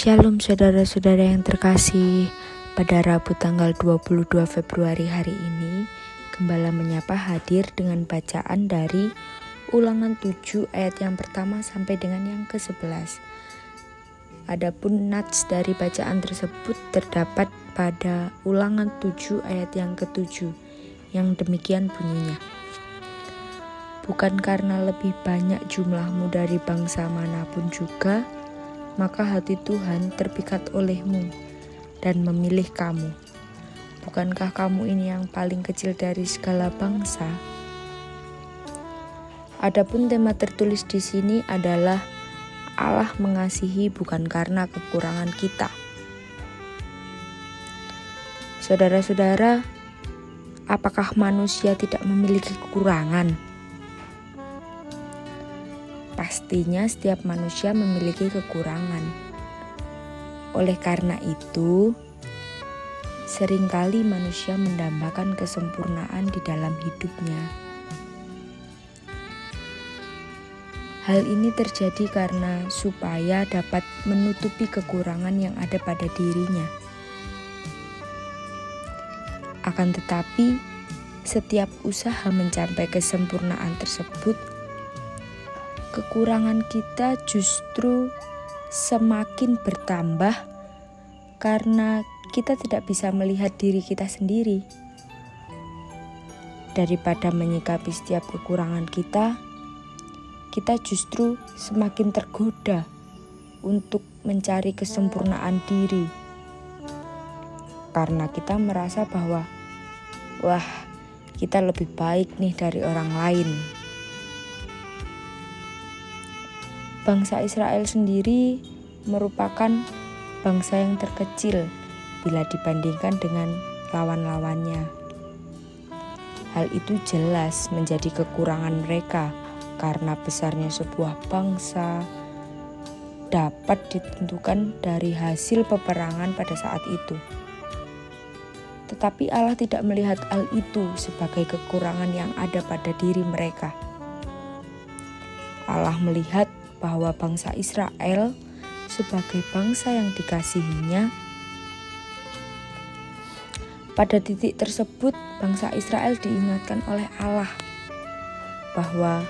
Shalom saudara-saudara yang terkasih. Pada Rabu tanggal 22 Februari hari ini Gembala menyapa hadir dengan bacaan dari ulangan 7 ayat yang pertama sampai dengan yang ke-11 Adapun nats dari bacaan tersebut terdapat pada ulangan 7 ayat yang ke-7 Yang demikian bunyinya Bukan karena lebih banyak jumlahmu dari bangsa mana pun juga, maka hati Tuhan terpikat olehmu dan memilih kamu. Bukankah kamu ini yang paling kecil dari segala bangsa? Adapun tema tertulis di sini adalah Allah mengasihi bukan karena kekurangan kita. Saudara-saudara, apakah manusia tidak memiliki kekurangan? Pastinya setiap manusia memiliki kekurangan. Oleh karena itu, sering kali manusia mendambakan kesempurnaan di dalam hidupnya. Hal ini terjadi karena supaya dapat menutupi kekurangan yang ada pada dirinya. Akan tetapi, setiap usaha mencapai kesempurnaan tersebut kekurangan kita justru semakin bertambah karena kita tidak bisa melihat diri kita sendiri. Daripada menyikapi setiap kekurangan kita, kita justru semakin tergoda untuk mencari kesempurnaan diri. Karena kita merasa bahwa, wah, kita lebih baik nih dari orang lain. Bangsa Israel sendiri merupakan bangsa yang terkecil bila dibandingkan dengan lawan-lawannya. Hal itu jelas menjadi kekurangan mereka karena besarnya sebuah bangsa dapat ditentukan dari hasil peperangan pada saat itu. Tetapi Allah tidak melihat hal itu sebagai kekurangan yang ada pada diri mereka. Allah melihat bahwa bangsa Israel sebagai bangsa yang dikasihinya pada titik tersebut bangsa Israel diingatkan oleh Allah bahwa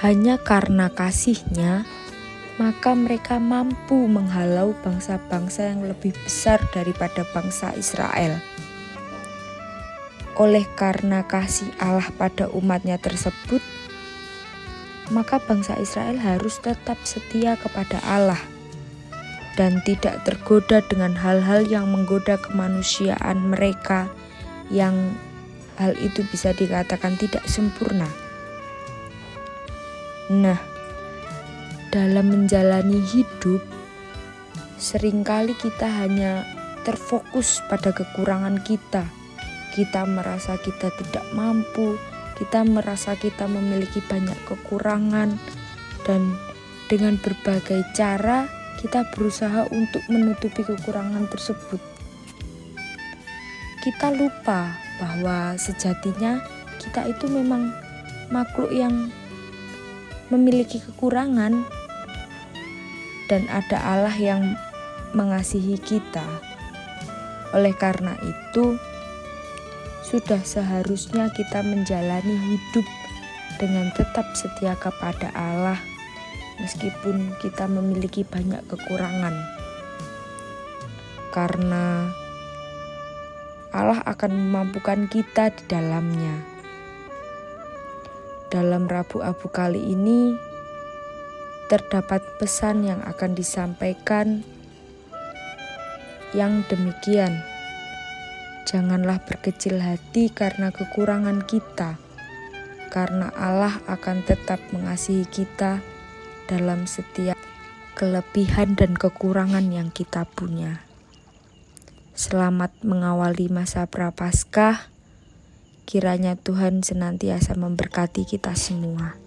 hanya karena kasihnya maka mereka mampu menghalau bangsa-bangsa yang lebih besar daripada bangsa Israel. Oleh karena kasih Allah pada umatnya tersebut, maka bangsa Israel harus tetap setia kepada Allah dan tidak tergoda dengan hal-hal yang menggoda kemanusiaan mereka yang hal itu bisa dikatakan tidak sempurna. Nah, dalam menjalani hidup sering kali kita hanya terfokus pada kekurangan kita. Kita merasa kita tidak mampu, kita merasa kita memiliki banyak kekurangan dan dengan berbagai cara kita berusaha untuk menutupi kekurangan tersebut. Kita lupa bahwa sejatinya kita itu memang makhluk yang memiliki kekurangan dan ada Allah yang mengasihi kita. Oleh karena itu, sudah seharusnya kita menjalani hidup dengan tetap setia kepada Allah, meskipun kita memiliki banyak kekurangan, karena Allah akan memampukan kita di dalamnya. Dalam Rabu Abu kali ini, terdapat pesan yang akan disampaikan yang demikian Janganlah berkecil hati karena kekurangan kita, karena Allah akan tetap mengasihi kita dalam setiap kelebihan dan kekurangan yang kita punya. Selamat mengawali masa prapaskah. Kiranya Tuhan senantiasa memberkati kita semua.